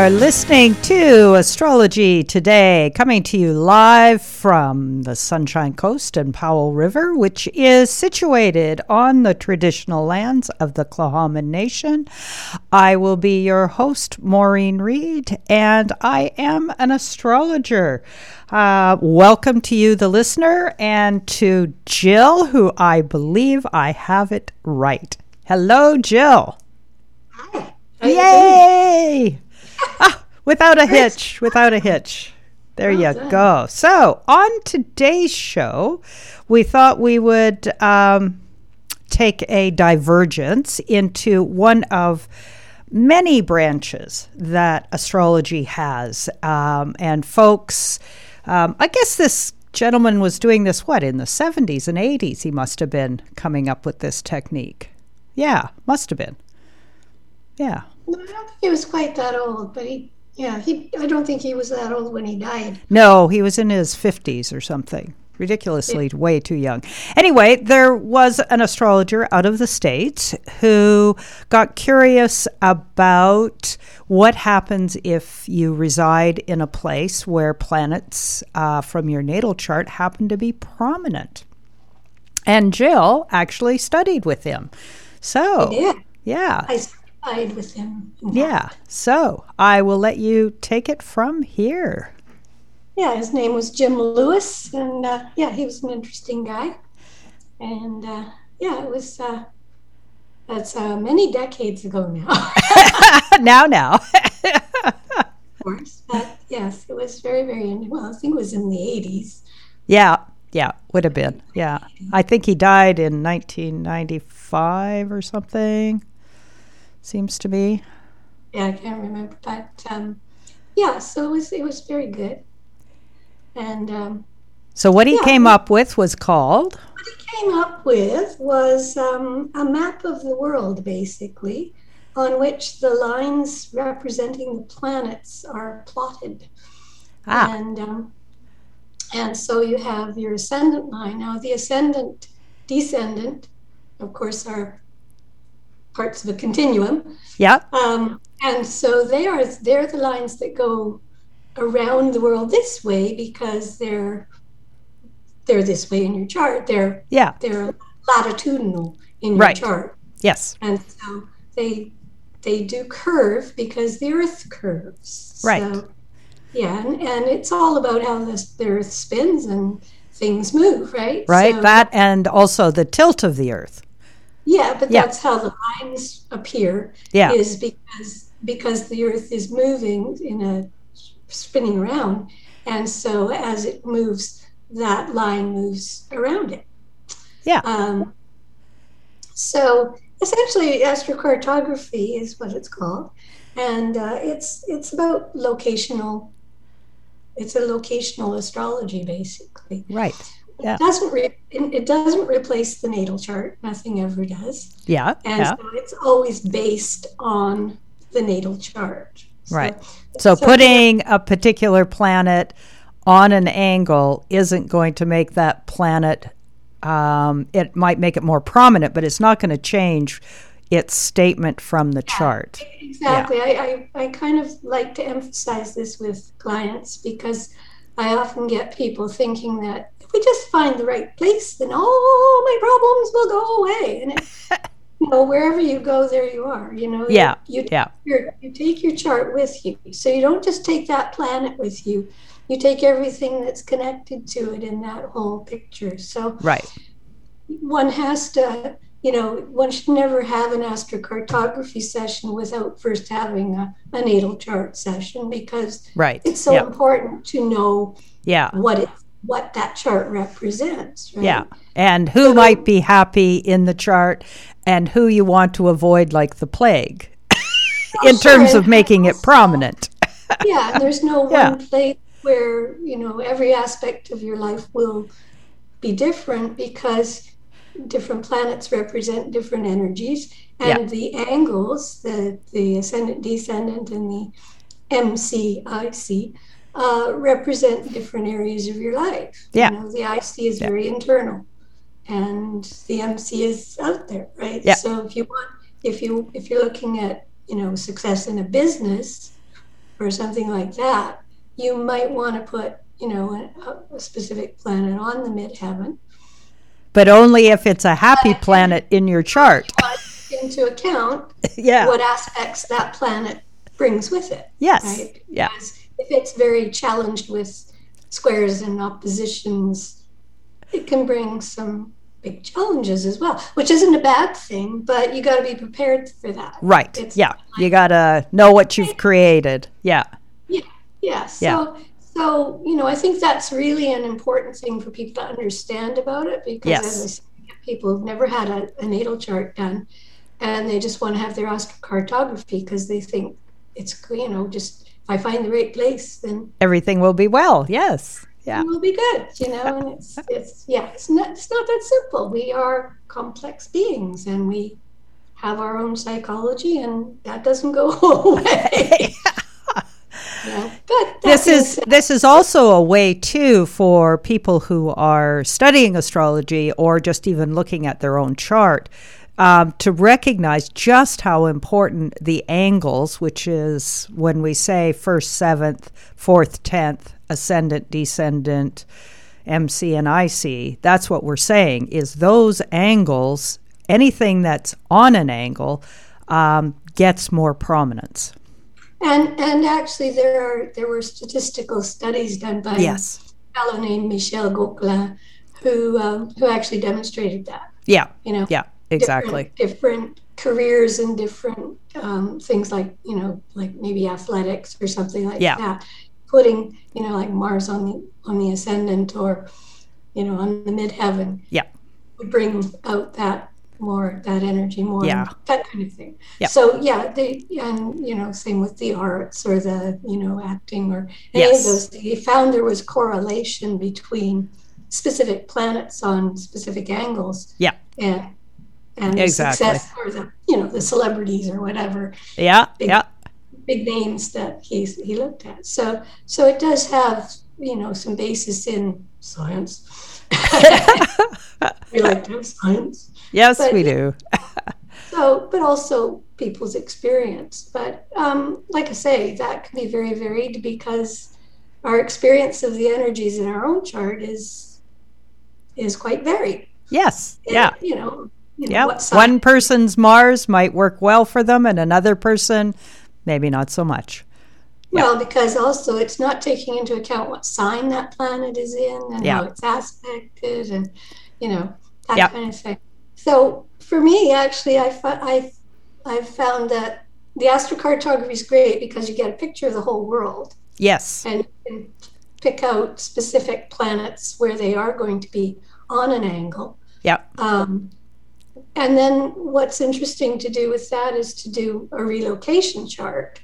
Are listening to Astrology Today, coming to you live from the Sunshine Coast and Powell River, which is situated on the traditional lands of the Tla'amin Nation. I will be your host, Maureen Reed, and I am an astrologer. Uh, welcome to you, the listener, and to Jill, who I believe I have it right. Hello, Jill. Hi. Yay! Ah, without a hitch, without a hitch. There you go. So, on today's show, we thought we would um, take a divergence into one of many branches that astrology has. Um, and, folks, um, I guess this gentleman was doing this, what, in the 70s and 80s? He must have been coming up with this technique. Yeah, must have been. Yeah. No, I don't think he was quite that old, but he, yeah, he. I don't think he was that old when he died. No, he was in his 50s or something. Ridiculously yeah. way too young. Anyway, there was an astrologer out of the States who got curious about what happens if you reside in a place where planets uh, from your natal chart happen to be prominent. And Jill actually studied with him. So, yeah. I with him. Yeah. So, I will let you take it from here. Yeah, his name was Jim Lewis. And uh, yeah, he was an interesting guy. And uh, yeah, it was. Uh, that's uh, many decades ago now. now, now. of course. But yes, it was very, very, well, I think it was in the 80s. Yeah, yeah, would have been. Yeah. I think he died in 1995 or something. Seems to be. Yeah, I can't remember, but um, yeah, so it was it was very good. And um, so what he yeah, came up with was called What he came up with was um, a map of the world basically on which the lines representing the planets are plotted. Ah. And um, and so you have your ascendant line. Now, the ascendant, descendant, of course, are parts of a continuum. Yeah. Um, and so they are they're the lines that go around the world this way because they're they're this way in your chart. They're yeah they're latitudinal in your right. chart. Yes. And so they they do curve because the Earth curves. Right. So, yeah, and, and it's all about how the, the Earth spins and things move, right? Right. So, that and also the tilt of the Earth. Yeah, but yeah. that's how the lines appear. Yeah. Is because because the Earth is moving in a spinning around, and so as it moves, that line moves around it. Yeah. Um, so essentially, astrocartography is what it's called, and uh, it's it's about locational it's a locational astrology basically right yeah. It doesn't re- it doesn't replace the natal chart. Nothing ever does. Yeah. And yeah. so it's always based on the natal chart. So, right. So, so putting a particular planet on an angle isn't going to make that planet. Um, it might make it more prominent, but it's not going to change its statement from the chart. Exactly. Yeah. I, I, I kind of like to emphasize this with clients because I often get people thinking that we just find the right place, then all my problems will go away. And it, you know, wherever you go, there you are. You know. Yeah. You, yeah. you take your chart with you, so you don't just take that planet with you. You take everything that's connected to it in that whole picture. So. Right. One has to you know, one should never have an astrocartography session without first having a, a natal chart session because right. it's so important to know yeah. what it what that chart represents. Right? Yeah. And who so, might be happy in the chart and who you want to avoid like the plague in sure. terms of making it prominent. yeah, there's no Yeah. one place where, you know, every aspect of your life will be different because different planets represent different energies and Yeah. the angles the the ascendant descendant and the mcic uh, represent different areas of your life Yeah. you know, the ic is Yeah. very internal and the mc is out there right Yeah. so if you want if you if you're looking at you know, success in a business or something like that, you might want to put, you know, a, a specific planet on the midheaven. But only if it's a happy planet in your chart. Into account yeah. what aspects that planet brings with it. Yes. Right? Yeah. If it's very challenged with squares and oppositions, it can bring some big challenges as well, which isn't a bad thing, but you got to be prepared for that. Right. It's yeah. Like, you got to know what you've created. Yeah. Yeah. Yeah. So, yeah. so, you know, I think that's really an important thing for people to understand about it because yes. as I said, people who've never had a, a natal chart done and they just want to have their astrocartography because they think it's, you know, just if I find the right place, then everything will be well. Yes yeah. will be good, you know. And it's it's yeah, it's not it's not that simple. We are complex beings, and we have our own psychology, and that doesn't go away. yeah. But this is uh, this is also a way too for people who are studying astrology or just even looking at their own chart um, to recognize just how important the angles, which is when we say first, seventh, fourth, tenth, ascendant, descendant, MC, and IC, that's what we're saying is those angles, anything that's on an angle, um, gets more prominence. And and actually, there are there were statistical studies done by yes. a fellow named Michel Gauquelin, who um, who actually demonstrated that. Yeah. You know. Yeah. Exactly. Different, different careers and different um, things like you know like maybe athletics or something like yeah. that putting you know like mars on the on the ascendant or you know on the midheaven yeah would bring out that more that energy more yeah that kind of thing yeah. so yeah they and you know same with the arts or the you know acting or any yes. of those they found there was correlation between specific planets on specific angles yeah and and exactly. the success or the you know the celebrities or whatever yeah big, yeah. big names that he's he looked at. So so it does have you know some basis in science. We like to have science. Yes but, we do. So but also people's experience. But um, like i say that can be very varied because our experience of the energies in our own chart is is quite varied. Yes and, yeah. you know you know, yeah. One person's Mars might work well for them, and another person, maybe not so much. Well, because also it's not taking into account what sign that planet is in and how it's aspected, and you know that kind of thing. So for me, actually, I I I've found that the astrocartography is great because you get a picture of the whole world. Yes. And, and pick out specific planets where they are going to be on an angle. Yeah. Um, and then what's interesting to do with that is to do a relocation chart,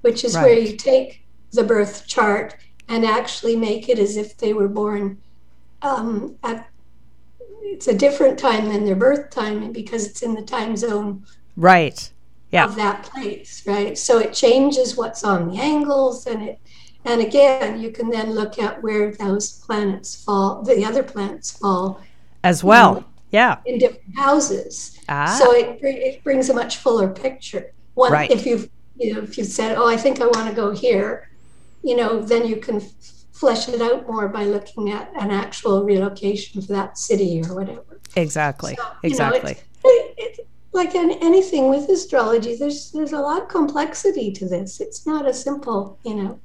which is right. where you take the birth chart and actually make it as if they were born um, at it's a different time than their birth time because it's in the time zone right. Yeah. of that place right? So it changes what's on the angles and it and again you can then look at where those planets fall the other planets fall. As well. Know, yeah. In different houses. Ah. So it, it brings a much fuller picture. One, right. If you've, you know, if you said, oh, I think I want to go here, you know, then you can flesh it out more by looking at an actual relocation for that city or whatever. Exactly. So, exactly. Know, it, it, like in anything with astrology, there's there's a lot of complexity to this. It's not a simple, you know.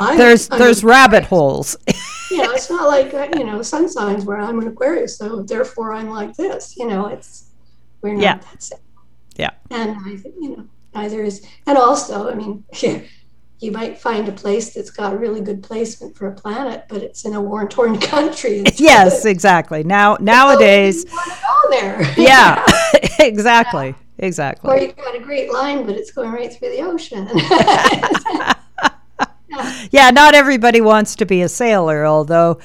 I'm, there's I'm there's rabbit holes. you know, it's not like you know sun signs where I'm an Aquarius, so therefore I'm like this. You know, it's we're not yeah. that simple. Yeah. And I, you know, neither is, and also, I mean, you might find a place that's got a really good placement for a planet, but it's in a war-torn country. yes, exactly. Now oh, nowadays, you want to go there. Yeah, exactly, yeah. exactly. Or you've got a great line, but it's going right through the ocean. Yeah, not everybody wants to be a sailor, although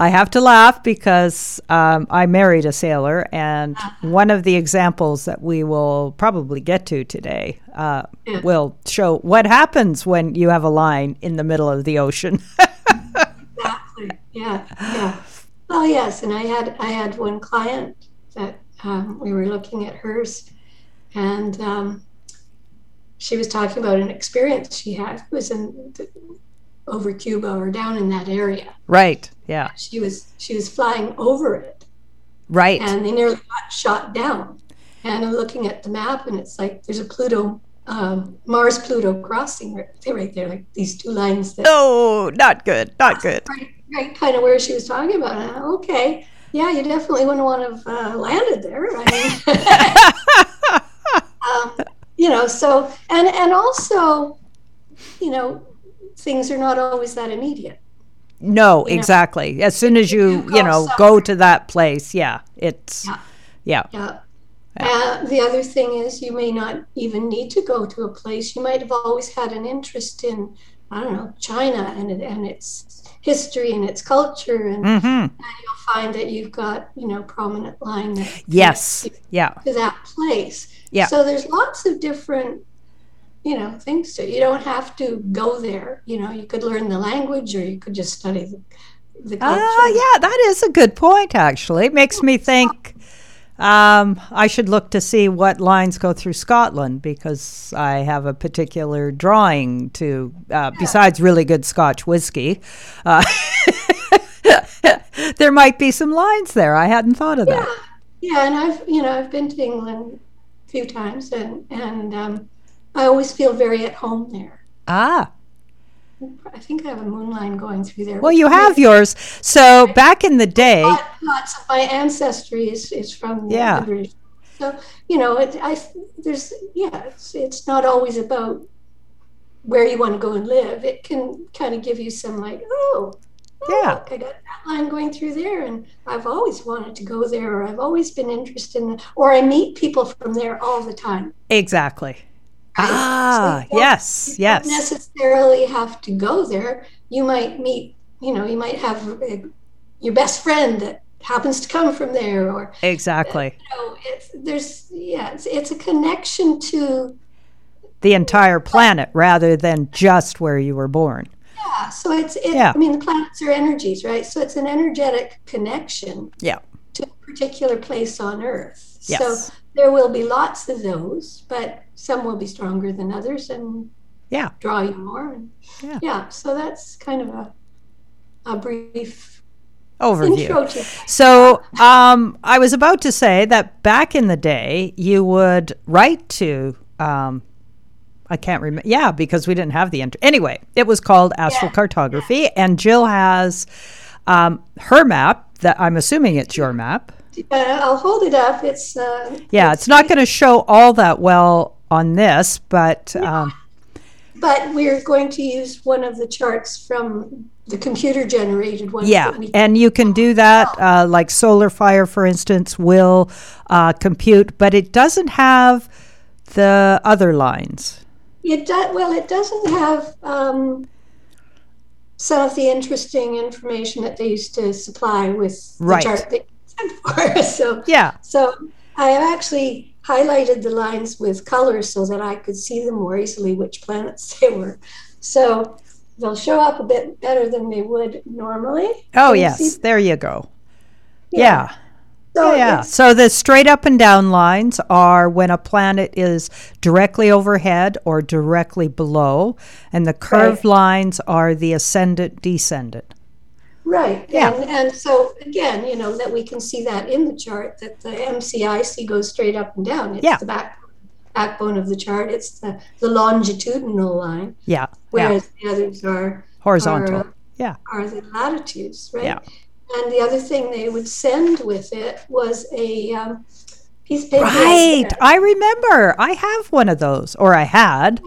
I have to laugh because um, I married a sailor, and uh-huh. one of the examples that we will probably get to today uh, yeah. will show what happens when you have a line in the middle of the ocean. exactly. Yeah. Yeah. Well, yes, and I had I had one client that um, we were looking at hers, and um, she was talking about an experience she had. It was in the, over Cuba or down in that area. Right. Yeah. She was she was flying over it, Right. and they nearly got shot down. And I'm looking at the map, and it's like there's a Pluto, um, Mars Pluto crossing right, right there, like these two lines that oh, not good. Not good. right, right kind of where she was talking about. I, okay, yeah, you definitely wouldn't want to have uh, landed there. I mean, um, you know, so and and also, you know, things are not always that immediate. No, You know, exactly. As soon as you, you you know, somewhere- go to that place, yeah, it's, Yeah. yeah, Yeah. Uh, the other thing is, you may not even need to go to a place. You might have always had an interest in, I don't know, China and it- and its history and its culture, and hmm you'll find that you've got you know prominent line that yes, connects yeah, to that place. Yeah. So there's lots of different, you know, things to. You don't have to go there. You know, you could learn the language, or you could just study the, the culture. Ah, yeah, that is a good point. Actually, it makes me think. Um, I should look to see what lines go through Scotland because I have a particular drawing to. Uh, Besides really good Scotch whiskey, uh, there might be some lines there. I hadn't thought of that. Yeah, and I've you know I've been to England a few times, and and um, I always feel very at home there. Ah, I think I have a moon line going through there. well, you have yours. So back in the day, lots of my ancestry is, is from Yeah. the British. So you know, it, I there's yeah, it's it's not always about where you want to go and live. It can kind of give you some like oh. oh, Yeah. I got that line going through there, and I've always wanted to go there, or I've always been interested in, or I meet people from there all the time. exactly. Right? Ah, So yes, you don't yes. necessarily have to go there. You might meet, you know, you might have uh, your best friend that happens to come from there, or Exactly. you know, it's there's yeah, it's it's a connection to The entire planet rather than just where you were born. yeah. So it's it, Yeah. I mean, the planets are energies, right? So it's an energetic connection Yeah. to a particular place on Earth. Yes. So there will be lots of those, but some will be stronger than others and Yeah. draw you more. And, Yeah. So that's kind of a a brief Overview. intro to So um, I was about to say that back in the day, you would write to. Um, I can't remember. Yeah, because we didn't have the inter- anyway. It was called astral cartography, and Jill has um, her map. That I'm assuming it's your map. Uh, I'll hold it up. It's uh, Yeah, it's not going to show all that well on this, but um, but we're going to use one of the charts from the computer generated one. yeah, we, and you can do that. Uh, like Solar Fire, for instance, will uh, compute, but it doesn't have the other lines. it does well. It doesn't have um, some of the interesting information that they used to supply with the chart that sent for. so Yeah. so I have actually highlighted the lines with colors so that I could see them more easily which planets they were. So they'll show up a bit better than they would normally. Oh, Can yes. There you go. Yeah. So yeah. So the straight up and down lines are when a planet is directly overhead or directly below, and the curved lines are the ascendant descendant. Right. Yeah. And, and so again, you know, that we can see that in the chart that the MCIC goes straight up and down. It's Yeah. the back, backbone of the chart. It's the, the longitudinal line, Yeah. yeah. whereas the others are Horizontal. are, Yeah. are the latitudes, right? Yeah. And the other thing they would send with it was a um, piece of paper. Right. I remember. I have one of those, or I had.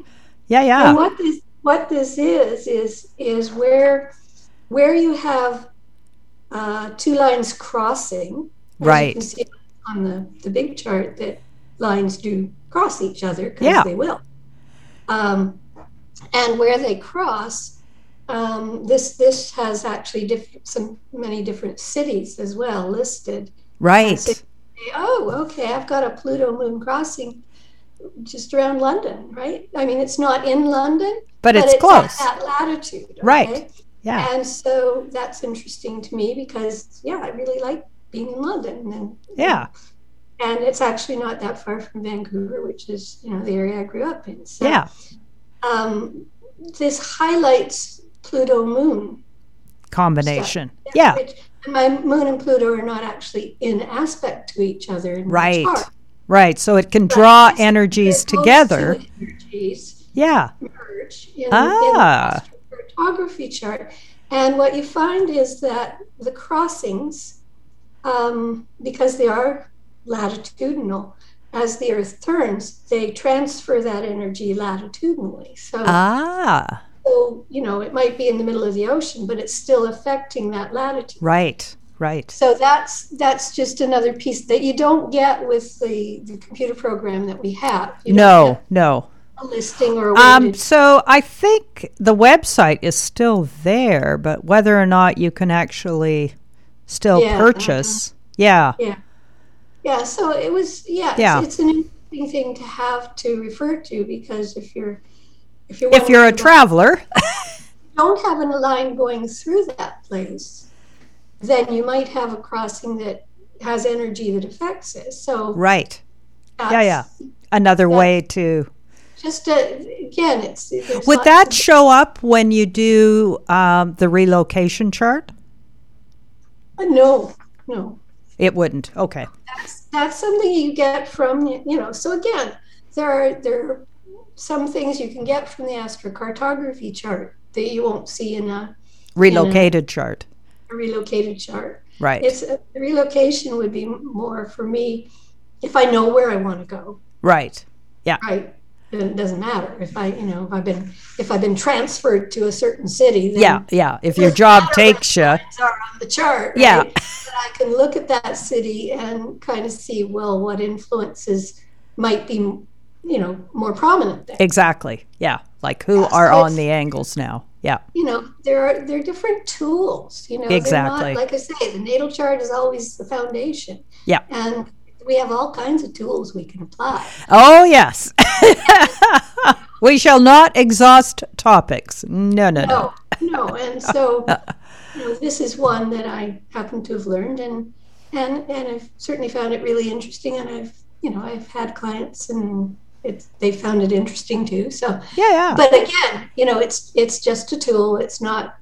Yeah. And Yeah. what this what this is is is where where you have uh, two lines crossing. Right. You can see on the the big chart that lines do cross each other because Yeah. they will. Um, and where they cross, um, this this has actually diff- some many different cities as well listed. Right. So- Oh, okay. I've got a Pluto moon crossing just around London, right? I mean, it's not in London, But it's at close. that latitude. Right. Yeah. And so that's interesting to me because, yeah, I really like being in London. And, Yeah. and it's actually not that far from Vancouver, which is you know the area I grew up in. So, Yeah. Um, this highlights Pluto Moon. Combination. Yeah. Which, my Moon and Pluto are not actually in aspect to each other. In Right. Right. So it can draw energies together. energies Yeah. merge in, Ah. in the cartography chart. And what you find is that the crossings, um, because they are latitudinal, as the Earth turns, they transfer that energy latitudinally. So, Ah. so, you know, it might be in the middle of the ocean, but it's still affecting that latitude. Right. Right. So that's that's just another piece that you don't get with the, the computer program that we have. You No. get No. A listing or a Um, so I think the website is still there, but whether or not you can actually still Yeah, uh-huh. purchase. Yeah. Yeah, Yeah so it was yeah, Yeah. It's, it's an interesting thing to have to refer to because if you're if you're If you're a traveler. don't have an line going through that place, then you might have a crossing that has energy that affects it. So right. yeah, yeah. Another way to. Just uh, again, it's Would that show up when you do um, the relocation chart? uh, no, no. It wouldn't. Okay. That's that's something you get from you know. So again, there are there are some things you can get from the astrocartography chart that you won't see in a, Relocated chart. a relocated chart. Right. It's a, relocation would be more for me if I know where I want to go. right. Yeah. Right. It doesn't matter if I, you know, if I've been if I've been transferred to a certain city. Then Yeah. Yeah. If your job takes you. are on the chart. Yeah. right? I can look at that city and kind of see well what influences might be, you know, more prominent there. Exactly. Yeah. Like who Yeah, are so on the angles now? Yeah. you know there are there are different tools you know Exactly. not, like i say the natal chart is always the foundation Yeah. and we have all kinds of tools we can apply Oh, yes. we shall not exhaust topics. No, no, no. no no and so you know this is one that i happen to have learned and and and i've certainly found it really interesting and i've you know i've had clients and it's they found it interesting too so Yeah, yeah. but again you know it's it's just a tool it's not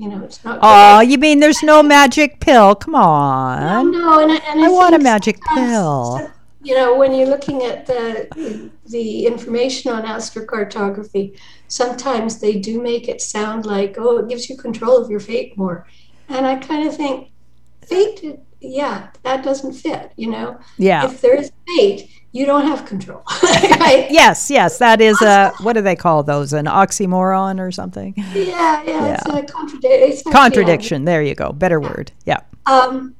you know it's not Oh, you mean there's no magic pill? Come No, on. no, and I, and I, I want a magic pill. You know, when you're looking at the the information on astrocartography, sometimes they do make it sound like, oh, it gives you control of your fate more, and I kind of think, fate, yeah, that doesn't fit. You know, Yeah. if there is fate, you don't have control, right? Yes, yes. That is a, what do they call those? An oxymoron or something? Yeah, yeah, it's a contradiction. It's Contradiction. There you go. Better word. Yeah. um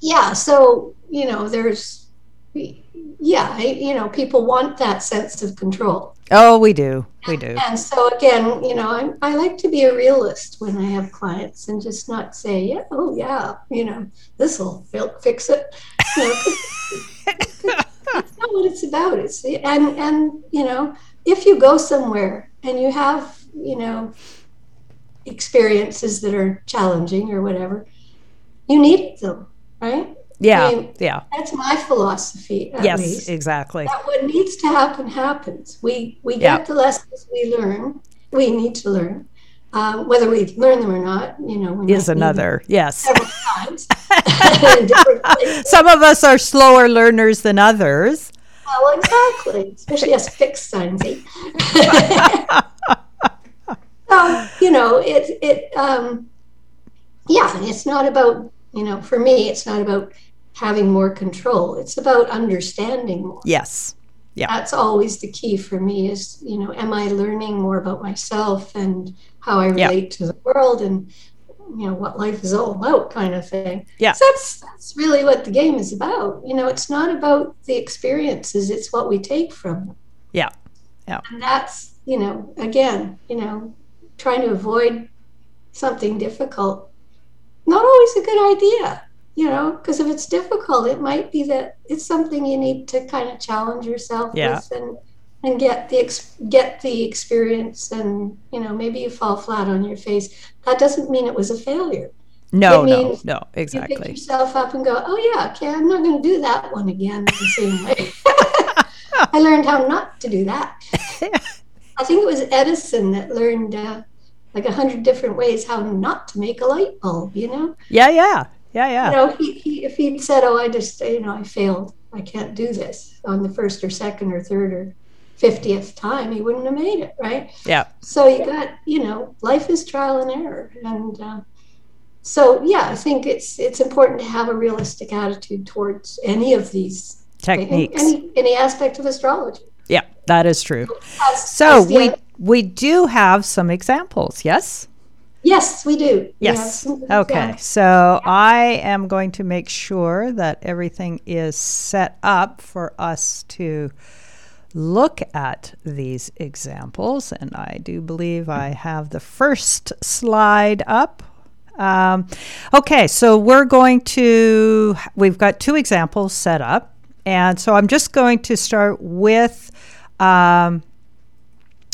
yeah so you know there's yeah you know people want that sense of control Oh, we do. We do. and so again you know I, I like to be a realist when i have clients and just not say yeah oh yeah you know this will fix it you know, not what it's about it's and and you know if you go somewhere and you have you know experiences that are challenging or whatever you need them right Yeah. I mean, Yeah. that's my philosophy Yes, least exactly. that what needs to happen happens we we Yeah. get the lessons we learn we need to learn um, whether we learn them or not you know Is might need them another. Yes. several times in different places. Some of us are slower learners than others. well exactly especially as fixed signs eh? so you know it it um yeah it's not about you know for me it's not about having more control it's about understanding more Yes. Yeah. that's always the key for me is you know am i learning more about myself and how i Yeah. relate to the world and you know what life is all about kind of thing Yeah. so that's that's really what the game is about you know it's not about the experiences it's what we take from them Yeah. Yeah. and that's you know again you know trying to avoid something difficult not always a good idea you know because if it's difficult it might be that it's something you need to kind of challenge yourself Yeah. with and and get the ex- get the experience and you know maybe you fall flat on your face that doesn't mean it was a failure No, no, no, You pick exactly. yourself up and go, oh yeah, okay, I'm not going to do that one again the same way. I learned how not to do that. I think it was Edison that learned uh, like a hundred different ways how not to make a light bulb. You know, Yeah, yeah, yeah, yeah. you know, he, he, if he'd said, "Oh, I just, you know, I failed. I can't do this," on the first or second or third or fiftieth time, he wouldn't have made it, right? Yeah. So you got, you know, life is trial and error, and uh, so yeah, I think it's it's important to have a realistic attitude towards any of these Techniques. any any aspect of astrology. Yeah, that is true. As- So as we other- we do have some examples, yes? yes, we do. Yes. good Okay. So I am going to make sure that everything is set up for us to look at these examples. And I do believe I have the first slide up. Um, okay, so we're going to, we've got two examples set up. And so I'm just going to start with um,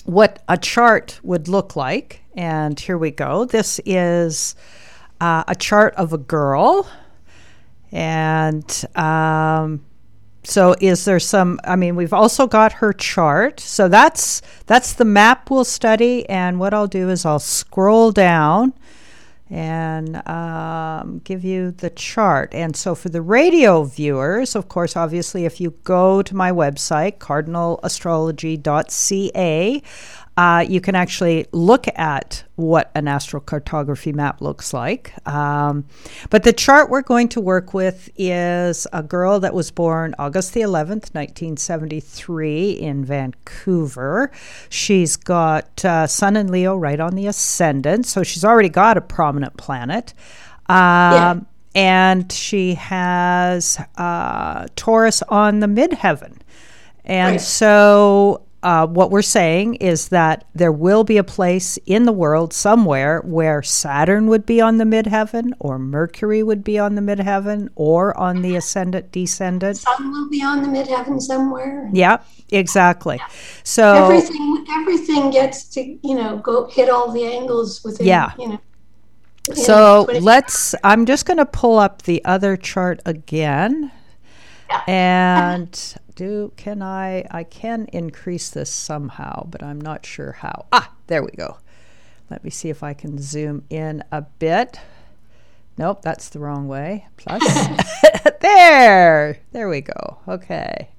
what a chart would look like. And here we go. This is uh, a chart of a girl. And um, so is there some I mean we've also got her chart. So that's that's the map we'll study and what I'll do is I'll scroll down and um, give you the chart. And so for the radio viewers, of course, obviously, if you go to my website, cardinalastrology.ca, uh, you can actually look at what an astrocartography map looks like. Um, but the chart we're going to work with is a girl that was born August the 11th, 1973, in Vancouver. She's got uh, Sun and Leo right on the ascendant, so she's already got a prominent planet. Um, And she has uh, Taurus on the midheaven. And Right. so, uh, what we're saying is that there will be a place in the world somewhere where Saturn would be on the midheaven, or Mercury would be on the midheaven, or on the ascendant descendant. Sun will be on the midheaven somewhere. Yeah, exactly. So, Everything everything gets to you know go hit all the angles within. Yeah. You know. so let's, I'm just going to pull up the other chart again. Yeah. And do can I I can increase this somehow, but I'm not sure how. Ah, there we go. Let me see if I can zoom in a bit. Nope, that's the wrong way. Plus. there. There we go. Okay.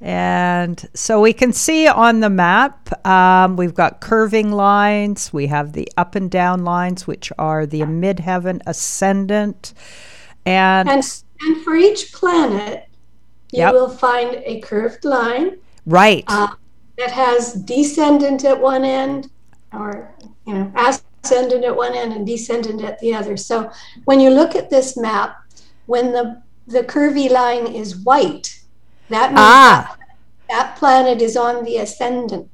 And so we can see on the map, um, we've got curving lines. We have the up and down lines, which are the midheaven ascendant. And, And and for each planet, you Yep. will find a curved line right. uh, that has descendant at one end, or you know ascendant at one end and descendant at the other. So when you look at this map, when the the curvy line is white, that means Ah. that, that planet is on the ascendant.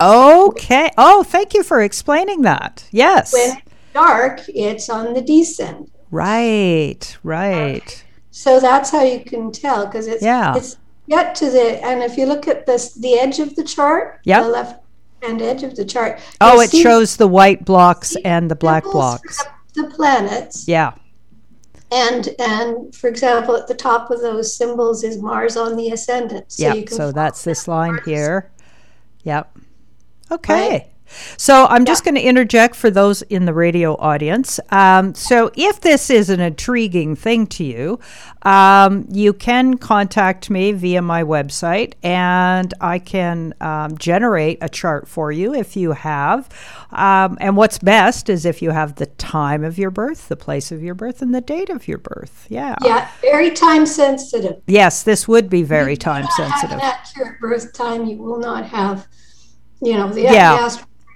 Okay. Oh, thank you for explaining that. Yes. When it's dark, it's on the descendant. right. Right. So that's how you can tell because it's Yeah. it's get to the and if you look at this the edge of the chart, Yep. the left hand edge of the chart. Oh, it shows the white blocks and the black blocks. The, planets Yeah. and and for example, at the top of those symbols is Mars on the ascendant. So can So that's this line Mars. here. Yep. Okay. So I'm just going to interject for those in the radio audience. Um, so if this is an intriguing thing to you, um, you can contact me via my website, and I can um, generate a chart for you if you have. Um, and what's best is if you have the time of your birth, the place of your birth, and the date of your birth. Yeah. Yeah, very time sensitive. Yes, this would be very time sensitive. Accurate birth time. You will not have, you know, the, Yeah.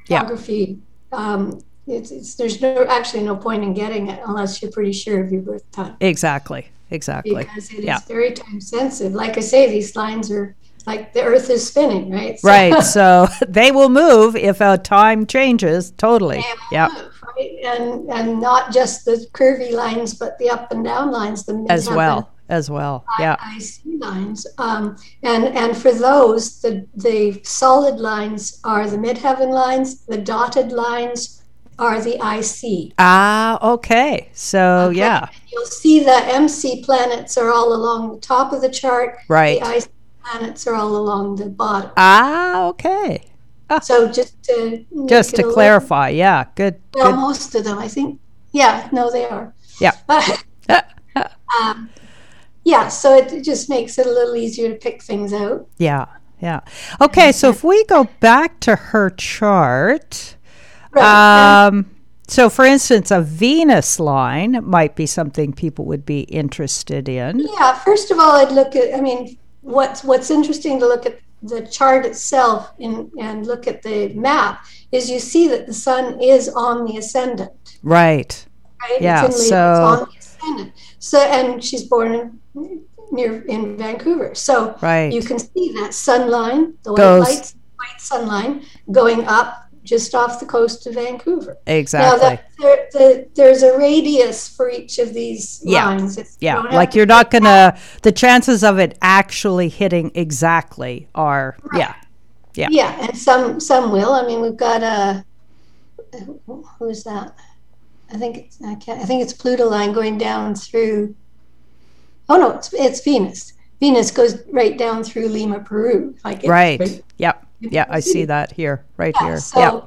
The astrography. Um, it's, it's, there's no actually no point in getting it unless you're pretty sure of your birth time Exactly. Exactly. because it is Yeah. very time sensitive. Like I say, these lines are like the Earth is spinning, right? So- Right. So they will move if a time changes. Totally. Yeah. right? And and not just the curvy lines, but the up and down lines, the As well. As well. Yeah. IC lines. Um, and and for those, the the solid lines are the midheaven lines. The dotted lines are the IC. Ah, okay. So yeah, You'll see the MC planets are all along the top of the chart. right. The IC planets are all along the bottom. Ah, okay. So just to Just to a little- clarify, yeah, good. well, good. most of them, I think. Yeah, no, they are. Yeah. um, yeah, so it just makes it a little easier to pick things out. Yeah, yeah. Okay, so if we go back to her chart, Right. um, so for instance, a Venus line might be something people would be interested in. Yeah, first of all, I'd look at. I mean, what's what's interesting to look at the chart itself in, and look at the map is you see that the sun is on the ascendant, Right. right? Yeah, it's, in Leo, so- it's on the ascendant. So, and she's born in, near in Vancouver, so Right. you can see that sun line, the white Goes- lights, white sun line, going up just off the coast of Vancouver. Now, Exactly. that, there, the, there's a radius for each of these Yeah. lines. It's- yeah, don't like you're not gonna. The chances of it actually hitting exactly are yeah, Yeah. Yeah, and some some will. I mean, we've got a who is that? I think it's I can't. I think it's Pluto line going down through. Oh no, it's it's Venus. Venus goes right down through Lima, Peru. Like it's right. Yep. Yeah, I see that here, right Yeah, here. so, yeah.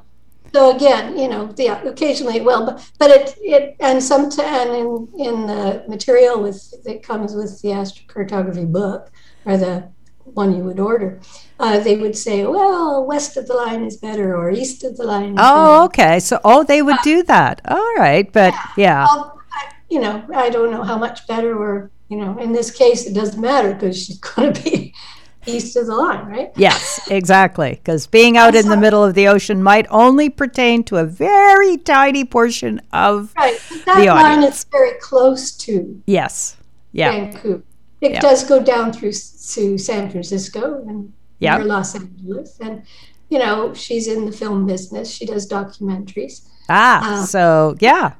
so again, you know, yeah, occasionally it will, but but it it and some and in in the material with that comes with the astrocartography book or the one you would order, uh, they would say, well, west of the line is better or east of the line. Is Oh, okay. So, oh, they would do that. All right, but yeah, better. Well, I- you know, I don't know how much better or you know, in this case, it doesn't matter because she's going to be east of the line, right? yes, exactly. Because being out in the middle of the ocean might only pertain to a very tiny portion of Right. But that The line is very close to yes, yeah, Vancouver. It Yeah. does go down through to San Francisco and near Los Angeles, and you know she's in the film business. She does documentaries. ah, Um, so yeah,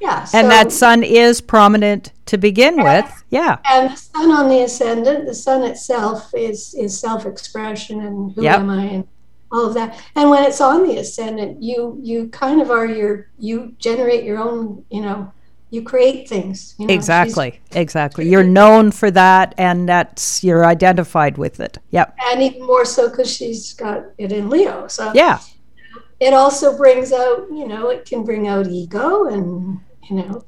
Yeah, and that sun is prominent to begin with. Yeah, and the sun on the ascendant. The sun itself is is self expression and who Yep. am I and all of that. And when it's on the ascendant, you you kind of are your you generate your own. You know, you create things. You know, exactly, exactly. You're known for that, and that's you're identified with it. Yep. and even more so because she's got it in Leo. So Yeah. it also brings out, you know, it can bring out ego and, you know,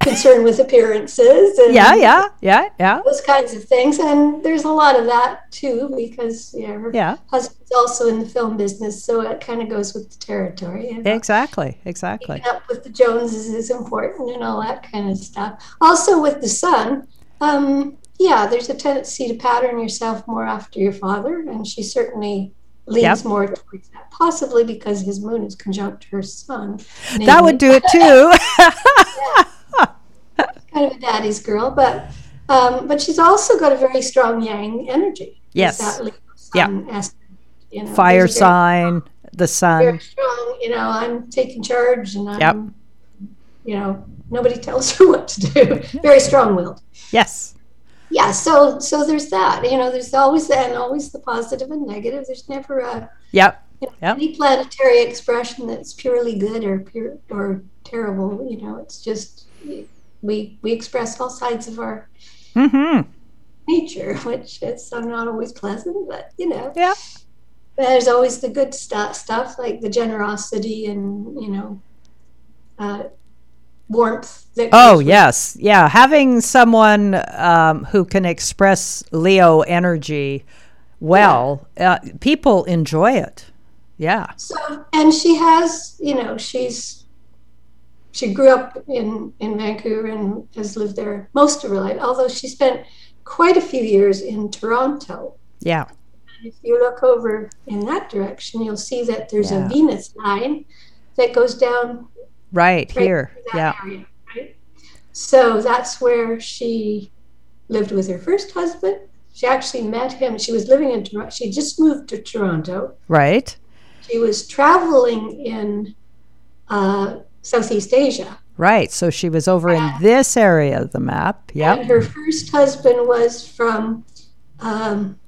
concern with appearances and Yeah. Yeah. Yeah. Yeah. those kinds of things. And there's a lot of that too, because yeah, her Yeah. husband's also in the film business, so it kind of goes with the territory. And Exactly. Exactly. keeping up with the Joneses is important and all that kind of stuff. Also with the sun, um, yeah, there's a tendency to pattern yourself more after your father, and she certainly leans Yep. more towards that, possibly because his moon is conjunct her sun. That would do it too. kind of a daddy's girl, but um, but she's also got a very strong yang energy. Yes. Yeah. aspect, you know, Fire very- sign, the very sun. strong. You know, I'm taking charge, and I'm, Yep. you know, nobody tells her what to do. very strong-willed. Yes. Yeah. So so there's that. You know, there's always and always the positive and negative. There's never a Yep. you know, Yep. any planetary expression that's purely good or pure or terrible. You know, it's just we we express all sides of our hmm nature, which is not always pleasant, but you know. Yeah. There's always the good stuff, stuff like the generosity and you know, uh, warmth. That Oh yes, yeah. Having someone um, who can express Leo energy well, uh, people enjoy it. Yeah. So, and she has, you know, she's she grew up in in Vancouver and has lived there most of her life. Although she spent quite a few years in Toronto. Yeah. If you look over in that direction, you'll see that there's Yeah. a Venus line that goes down Right, right here. that Yeah. area, right? So that's where she lived with her first husband. She actually met him. She was living in Toronto. She just moved to Toronto. Right. She was traveling in uh, Southeast Asia. Right. So she was over in this area of the map. Yeah. And her first husband was from um,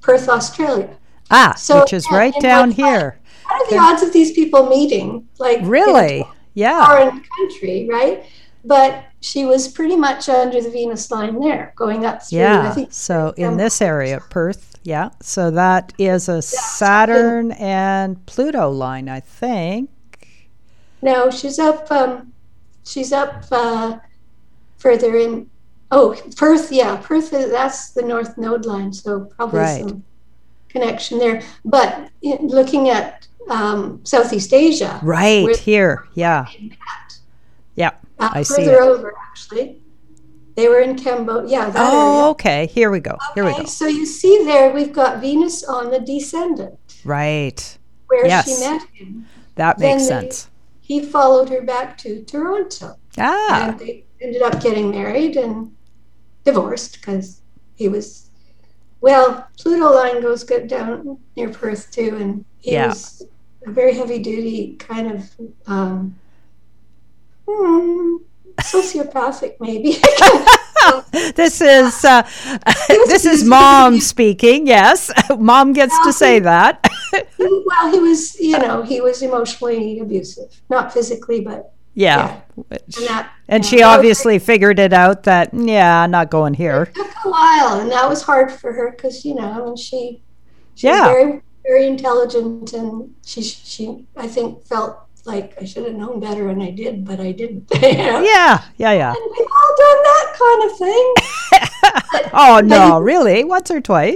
Perth, Australia. Ah, So- which is right and down here. What are the odds of these people meeting? Like Really? Yeah. foreign country, right? But she was pretty much under the Venus line there, going up through. I Yeah. think So in um, this area, Perth. Yeah. So that is a Saturn and Pluto line, I think. No, she's up. Um, she's up uh, further in. Oh, Perth. Yeah, Perth. Is, that's the North Node line, so probably Right. some connection there. But in, looking at um, Southeast Asia, Right here. Yeah. Yeah. uh, I see further it. over actually, they were in Cambodia. Yeah, that area. Oh, okay. Here we go. Here we go. so you see there, we've got Venus on the descendant, Right. where Yes. she met him. That Then makes they- sense. He followed her back to Toronto, Ah. and they ended up getting married and divorced because he was. Well, Pluto line goes good down near Perth too, and he Yeah. was a very heavy duty kind of um, hmm, sociopathic, maybe. This is uh, this is mom speaking. Yes, mom gets to say that. Well, he was, you know, he was emotionally abusive, not physically, but yeah. and that And she know, that was- obviously figured it out that yeah, I'm not going here. it took a while, and that was hard for her because you know and she she's Yeah. very very intelligent, and she she I think felt like I should have known better, and I did, but I didn't. you know? Yeah, yeah, yeah. And we've all done that kind of thing. Oh no, really? Once or twice?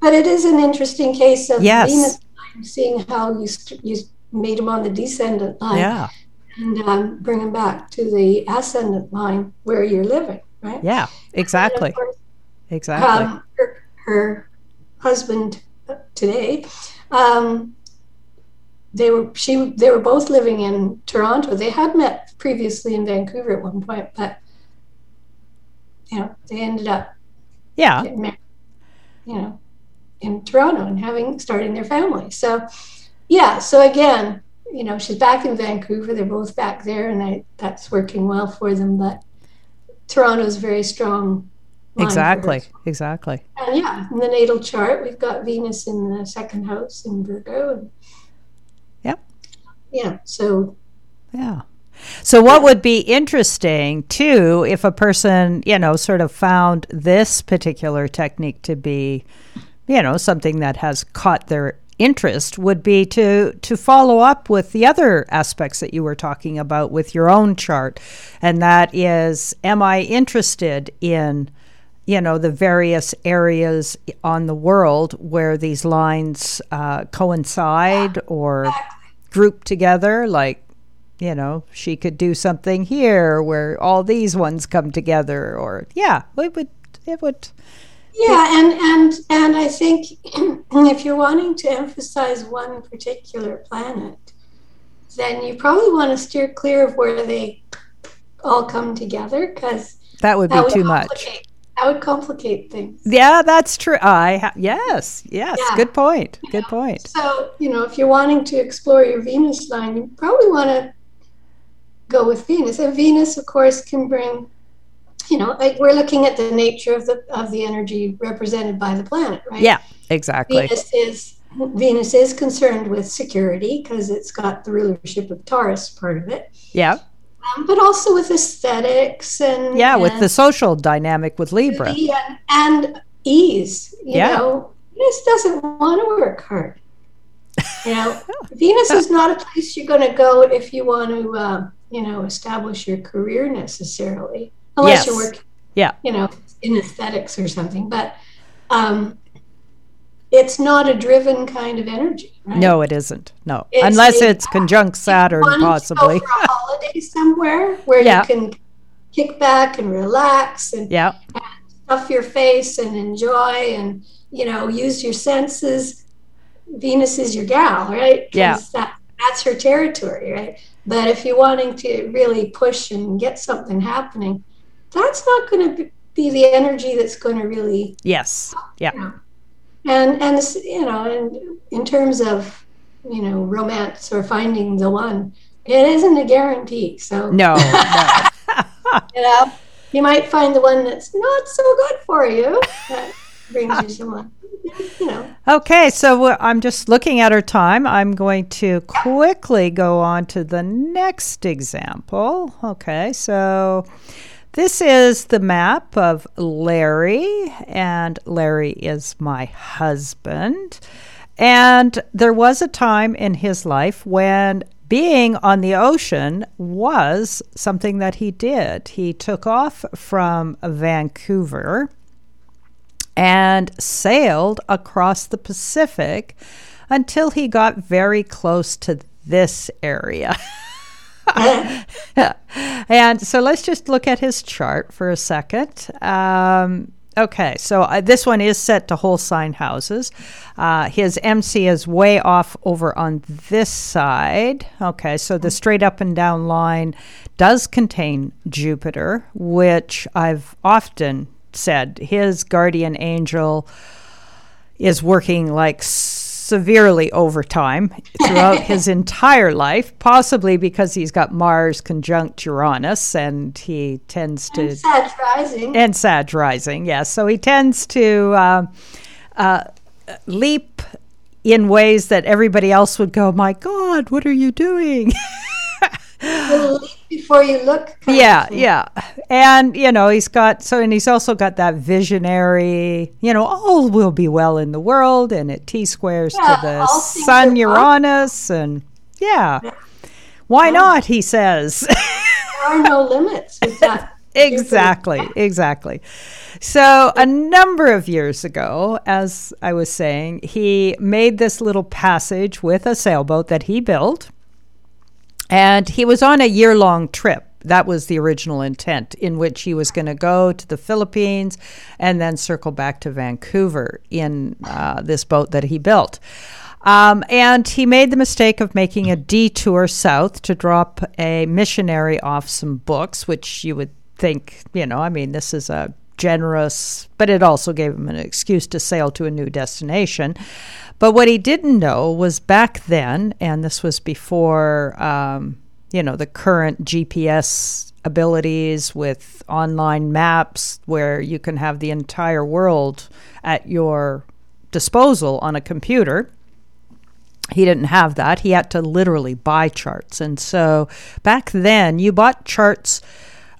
But it is an interesting case of Yes. Venus seeing how you st- you made him on the descendant line. Yeah, and um, bring them back to the ascendant line where you're living, right? yeah, exactly, course, exactly. um, her, her husband today, um, they were she they were both living in Toronto. They had met previously in Vancouver at one point, but you know they ended up Yeah, getting married, you know, in Toronto and having starting their family. So, yeah. So again, you know, she's back in Vancouver. They're both back there, and I, that's working well for them. But Toronto's very strong. line for her. exactly, exactly. And yeah, in the natal chart, we've got Venus in the second house in Virgo. And, Yep. Yeah. So Yeah. So, what would be interesting too, if a person, you know, sort of found this particular technique to be, you know, something that has caught their interest, would be to to follow up with the other aspects that you were talking about with your own chart, and that is, am I interested in you know the various areas on the world where these lines uh, coincide or group together? Like you know she could do something here where all these ones come together or yeah it would it would Yeah, and and and I think if you're wanting to emphasize one particular planet, then you probably want to steer clear of where they all come together because that would be that would too much that would complicate things. yeah that's true i ha- yes yes Yeah. good point good point So you know, if you're wanting to explore your Venus line, you probably want to go with Venus. And Venus, of course, can bring. You know, like we're looking at the nature of the of the energy represented by the planet, right? yeah exactly Venus is Venus is concerned with security because it's got the rulership of Taurus part of it, yeah um, but also with aesthetics and yeah with the social dynamic with libra and, and ease. You Yeah. know, Venus doesn't want to work hard. You know, Venus is not a place you're going to go if you want to, uh, you know, establish your career necessarily, unless you're working, Yeah. you know, in aesthetics or something. But um, it's not a driven kind of energy. Right? no it isn't no It's unless a- it's conjunct saturn possibly go for a holiday somewhere where Yeah. you can kick back and relax and yeah stuff your face and enjoy and you know use your senses venus is your gal right? Yeah. that, that's her territory right but if you're wanting to really push and get something happening that's not going to be the energy that's going to really yes yeah you know, and and you know and in terms of you know romance or finding the one it isn't a guarantee so no no you know you might find the one that's not so good for you but brings you someone. You know. Okay, so I'm just looking at our time. I'm going to quickly go on to the next example. Okay, so this is the map of Larry, and Larry is my husband. And there was a time in his life when being on the ocean was something that he did. He took off from Vancouver and sailed across the Pacific until he got very close to this area. and so let's just look at his chart for a second. Um, okay, so uh, this one is set to whole sign houses. Uh, his MC is way off over on this side. Okay, so the straight up and down line does contain Jupiter, which I've often said his guardian angel is working like severely over time throughout his entire life, possibly because he's got Mars conjunct Uranus and he tends to. And Sag rising. And Sag rising, yes. So he tends to uh, uh, leap in ways that everybody else would go, My God, what are you doing? before you look. Yeah, yeah. And, you know, he's got, so, and he's also got that visionary, you know, all will be well in the world and it T squares yeah, to the sun Uranus. And yeah. yeah. Why yeah. not, he says. there are no limits exactly, exactly. So, a number of years ago, as I was saying, he made this little passage with a sailboat that he built and he was on a year long trip. That was the original intent, in which he was going to go to the Philippines and then circle back to Vancouver in uh, this boat that he built. Um, and he made the mistake of making a detour south to drop a missionary off some books, which you would think, you know, I mean, this is a generous, but it also gave him an excuse to sail to a new destination. But what he didn't know was back then, and this was before, um, you know, the current GPS abilities with online maps where you can have the entire world at your disposal on a computer. He didn't have that. He had to literally buy charts. And so back then, you bought charts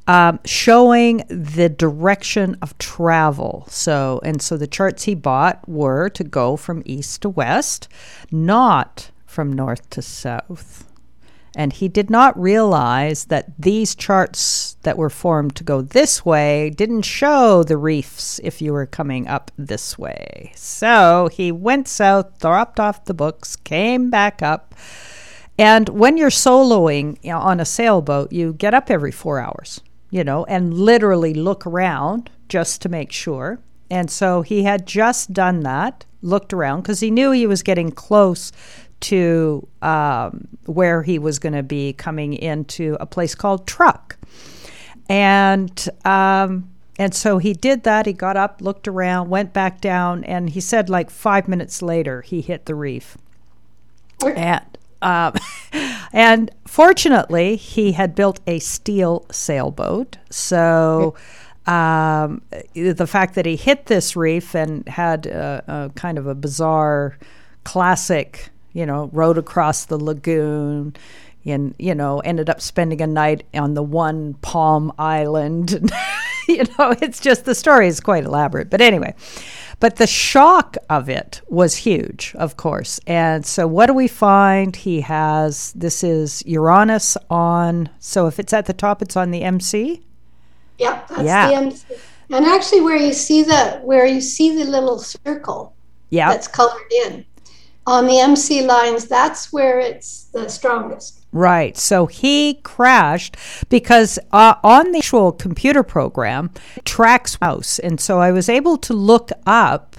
um, showing the direction of travel. So, and so the charts he bought were to go from east to west, not from north to south. And he did not realize that these charts that were formed to go this way didn't show the reefs if you were coming up this way. So he went south, dropped off the books, came back up. And when you're soloing on a sailboat, you get up every four hours you know, and literally look around just to make sure. And so he had just done that, looked around because he knew he was getting close to um, where he was going to be coming into a place called Truk. And um, and so he did that. He got up, looked around, went back down, and he said like five minutes later he hit the reef. And um, and fortunately, he had built a steel sailboat. So um, the fact that he hit this reef and had a, a kind of a bizarre classic, you know, rode across the lagoon and, you know, ended up spending a night on the one palm island. you know, it's just the story is quite elaborate. But anyway, but the shock of it was huge, of course. And so, what do we find? He has this is Uranus on. So, if it's at the top, it's on the MC. Yep, that's yeah. the MC. And actually, where you see the where you see the little circle, yeah, that's colored in on the MC lines, that's where it's the strongest. Right. So he crashed because uh, on the actual computer program tracks mouse. And so I was able to look up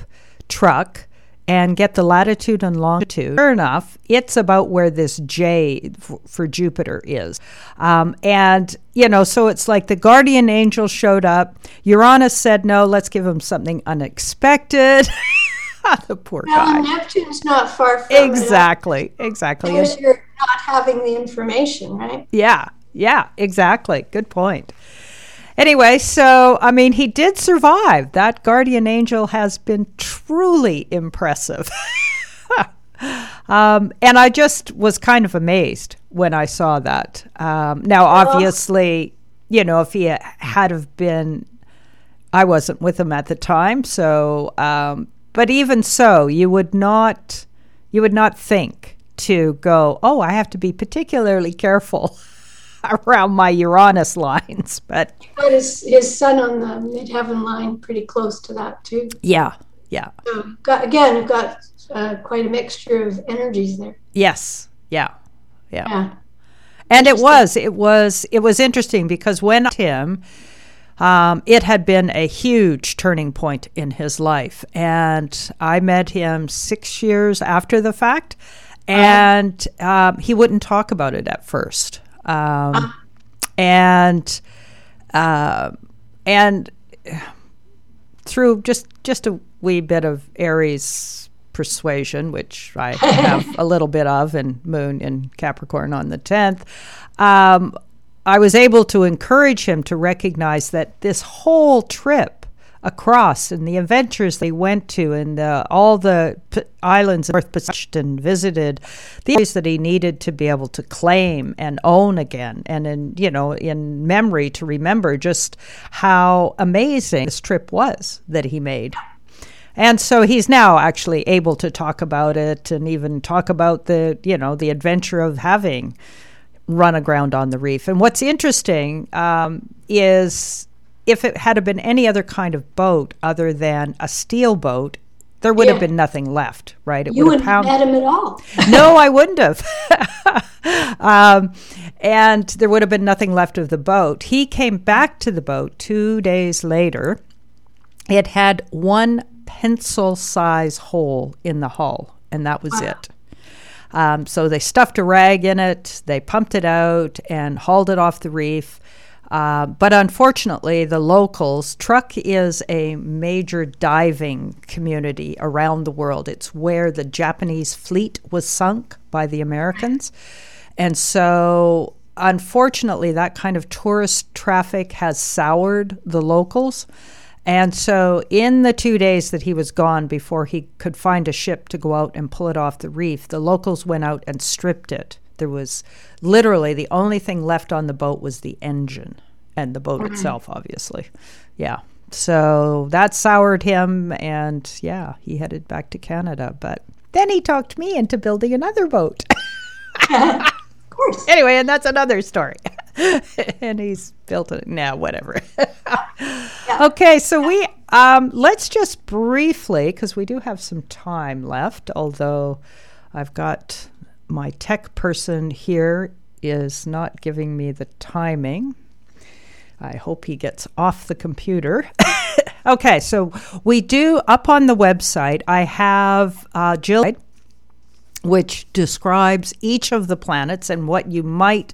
Truk and get the latitude and longitude. Sure enough, it's about where this J f- for Jupiter is. Um, and, you know, so it's like the guardian angel showed up. Uranus said, no, let's give him something unexpected. the poor well, guy. Neptune's not far from exactly, it. exactly. Because you're not having the information, right? Yeah, yeah, exactly. Good point. Anyway, so I mean, he did survive. That guardian angel has been truly impressive. um, and I just was kind of amazed when I saw that. Um, now, obviously, you know, if he had have been, I wasn't with him at the time, so. Um, but even so, you would not, you would not think to go. Oh, I have to be particularly careful around my Uranus lines. But got his his sun on the midheaven line pretty close to that too. Yeah, yeah. So got, again, you've got uh, quite a mixture of energies there. Yes. Yeah. Yeah. Yeah. And it was, it was, it was interesting because when Tim, um, it had been a huge turning point in his life, and I met him six years after the fact, and um, he wouldn't talk about it at first, um, and uh, and through just just a wee bit of Aries persuasion, which I have a little bit of, and Moon in Capricorn on the 10th, um, I was able to encourage him to recognize that this whole trip across and the adventures they went to and uh, all the p- islands North and visited the areas that he needed to be able to claim and own again and in you know in memory to remember just how amazing this trip was that he made. And so he's now actually able to talk about it and even talk about the you know the adventure of having run aground on the reef and what's interesting um, is if it had been any other kind of boat other than a steel boat, there would have been nothing left, right? It You would wouldn't have have met him at all. no, I wouldn't have. um, and there would have been nothing left of the boat. He came back to the boat two days later. It had one pencil size hole in the hull, and that was it. Um, so they stuffed a rag in it, they pumped it out, and hauled it off the reef. Uh, but unfortunately, the locals, Truk is a major diving community around the world. It's where the Japanese fleet was sunk by the Americans. And so, unfortunately, that kind of tourist traffic has soured the locals. And so, in the two days that he was gone before he could find a ship to go out and pull it off the reef, the locals went out and stripped it. There was literally the only thing left on the boat was the engine and the boat itself, obviously. Yeah. So that soured him, and yeah, he headed back to Canada. But then he talked me into building another boat. of course. anyway, and that's another story. and he's built it now, whatever. Okay, so we um, let's just briefly because we do have some time left. Although I've got my tech person here is not giving me the timing. I hope he gets off the computer. okay, so we do up on the website. I have uh, Jill, which describes each of the planets and what you might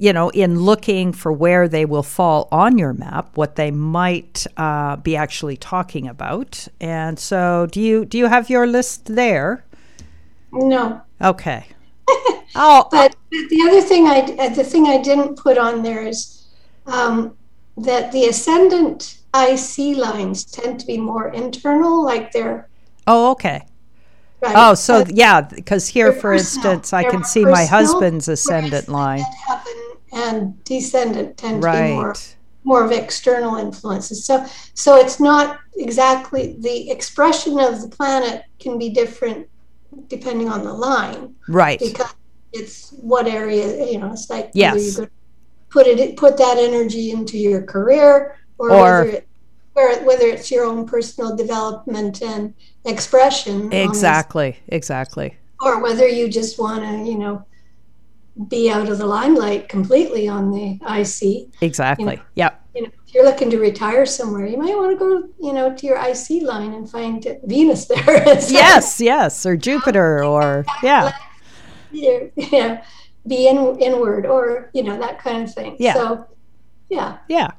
you know, in looking for where they will fall on your map, what they might uh, be actually talking about. And so, do you do you have your list there? No. Okay. oh, But the other thing I uh, the thing I didn't put on there is um, that the ascendant IC lines tend to be more internal, like they're oh, okay. right, Oh, so yeah, because here, for personal. instance, I can see my husband's ascendant line. heaven and descendant tend to be more more of external influences. So so it's not exactly the expression of the planet can be different depending on the line Right. because it's what area you know it's like Yes. you put it put that energy into your career or, Or- whether it whether it's your own personal development and expression Exactly. Exactly. or whether you just want to you know be out of the limelight completely on the IC. Exactly. Yep. You know, if you're looking to retire somewhere, you might want to go, you know, to your IC line and find Venus there. instead. Yes. Yes. Or Jupiter. Or yeah. you know, be in, inward or you know that kind of thing. Yeah. So, yeah, Yeah.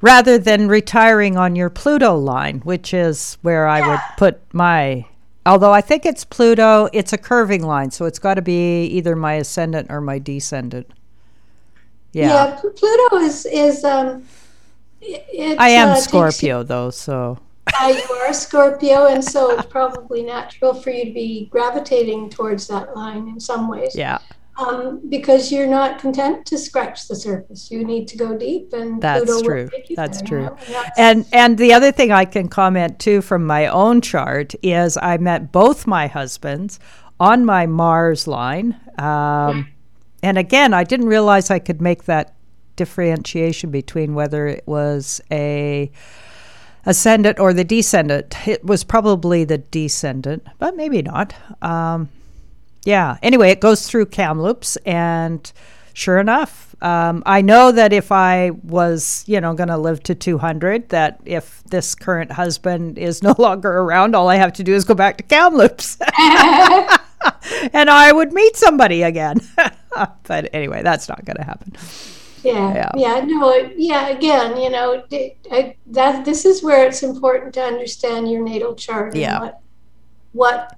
Rather than retiring on your Pluto line, which is where I would put my. Although I think it's Pluto, it's a curving line, so it's got to be either my ascendant or my descendant. Yeah. Pl- Pluto is is um, it, I am uh, takes Scorpio though, so uh, you are a Scorpio, and so it's probably natural for you to be gravitating towards that line in some ways. yeah. Um, because you're not content to scratch the surface. You need to go deep, and That's Pluto true. That's there, true. you know, and that's- And and the other thing I can comment too from my own chart is I met both my husbands on my Mars line. Um, and again, I didn't realize I could make that differentiation between whether it was a ascendant or the descendant. It was probably the descendant, but maybe not. Um, yeah. Anyway, it goes through Kamloops, and sure enough, um, I know that if I was, you know, going to live to 200, that if this current husband is no longer around, all I have to do is go back to Kamloops, and I would meet somebody again. but anyway, that's not going to happen. Yeah, Yeah. yeah, no, yeah. Again, you know, I, that this is where it's important to understand your natal chart and Yeah. what, what,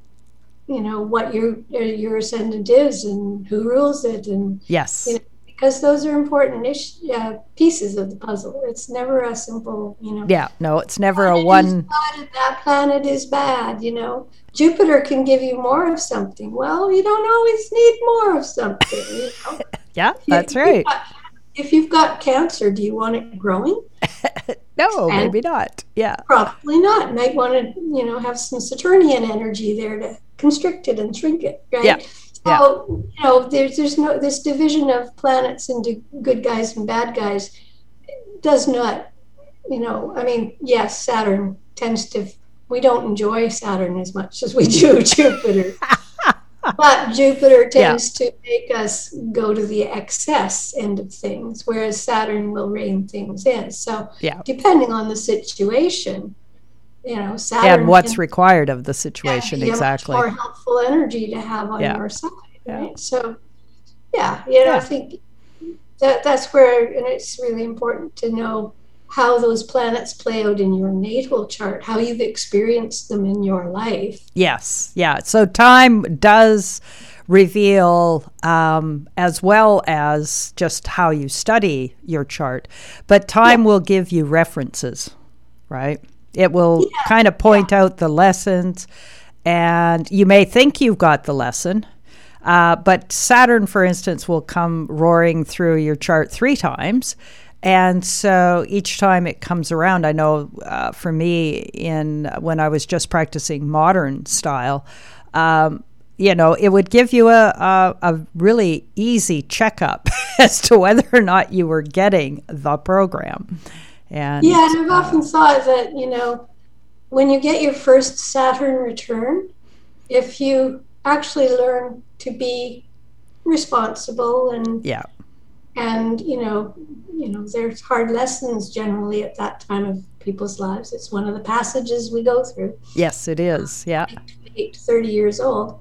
you know, what your your ascendant is and who rules it, and Yes. You know, because those are important ish, uh, pieces of the puzzle. It's never a simple, you know. Yeah. No, it's never a one. good that planet is bad. You know, Jupiter can give you more of something. Well, you don't always need more of something. You know? Yeah, that's right. If you've got cancer, do you want it growing? No, and- maybe not. Yeah. Probably not. Might want to, you know, have some Saturnian energy there to constrict it and shrink it, right? Yeah. So, you know, there's there's no this division of planets into good guys and bad guys does not, you know, I mean, yes, Saturn tends to we don't enjoy Saturn as much as we do Jupiter. But Jupiter tends to make us go to the excess end of things, whereas Saturn will rein things in. So, Yeah. depending on the situation, you know, Saturn And what's can required of the situation much exactly. more helpful energy to have on Yeah. your side. Yeah. Right? So, yeah, you know, Yeah. I think that that's where, and it's really important to know how those planets play out in your natal chart, how you've experienced them in your life. Yes, yeah. So time does reveal um, as well as just how you study your chart, but time will give you references, right? It will kind of point out the lessons, and you may think you've got the lesson. Uh, but Saturn, for instance, will come roaring through your chart three times. And so each time it comes around, I know uh, for me, in when I was just practicing modern style, um, you know, it would give you a, a, a really easy checkup as to whether or not you were getting the program. And Yeah, and I've often thought that, you know, when you get your first Saturn return, if you actually learn to be responsible and yeah, and you know you know there's hard lessons generally at that time of people's lives. It's one of the passages we go through. Yes, it is. Yeah, 8 to 30 years old.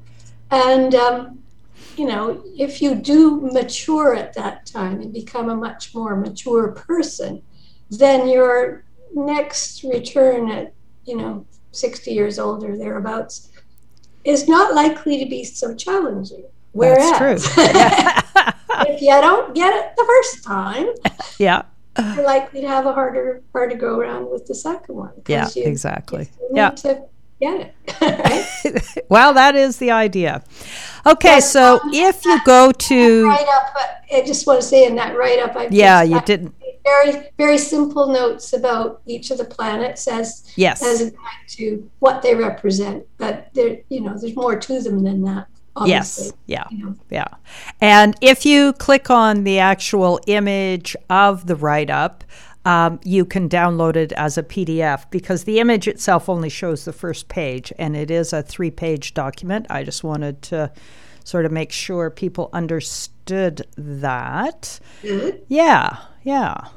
And um, you know if you do mature at that time and become a much more mature person then your next return at you know 60 years old or thereabouts is not likely to be so challenging that's whereas true. If you don't get it the first time yeah. you're likely to have a harder harder go around with the second one. Yeah, you- exactly. you Yeah. to get it. right? well, that is the idea. Okay, Yes, so um, if you go to Write up. uh, I just want to say in that write up, I yeah, you didn't. Very very simple notes about each of the planets as yes. as a guide to what they represent. But there, you know, there's more to them than that. Obviously. yes, yeah, You know. yeah. And if you click on the actual image of the write up. Um, you can download it as a PDF because the image itself only shows the first page and it is a three page document. I just wanted to sort of make sure people understood that. Good. Yeah, yeah.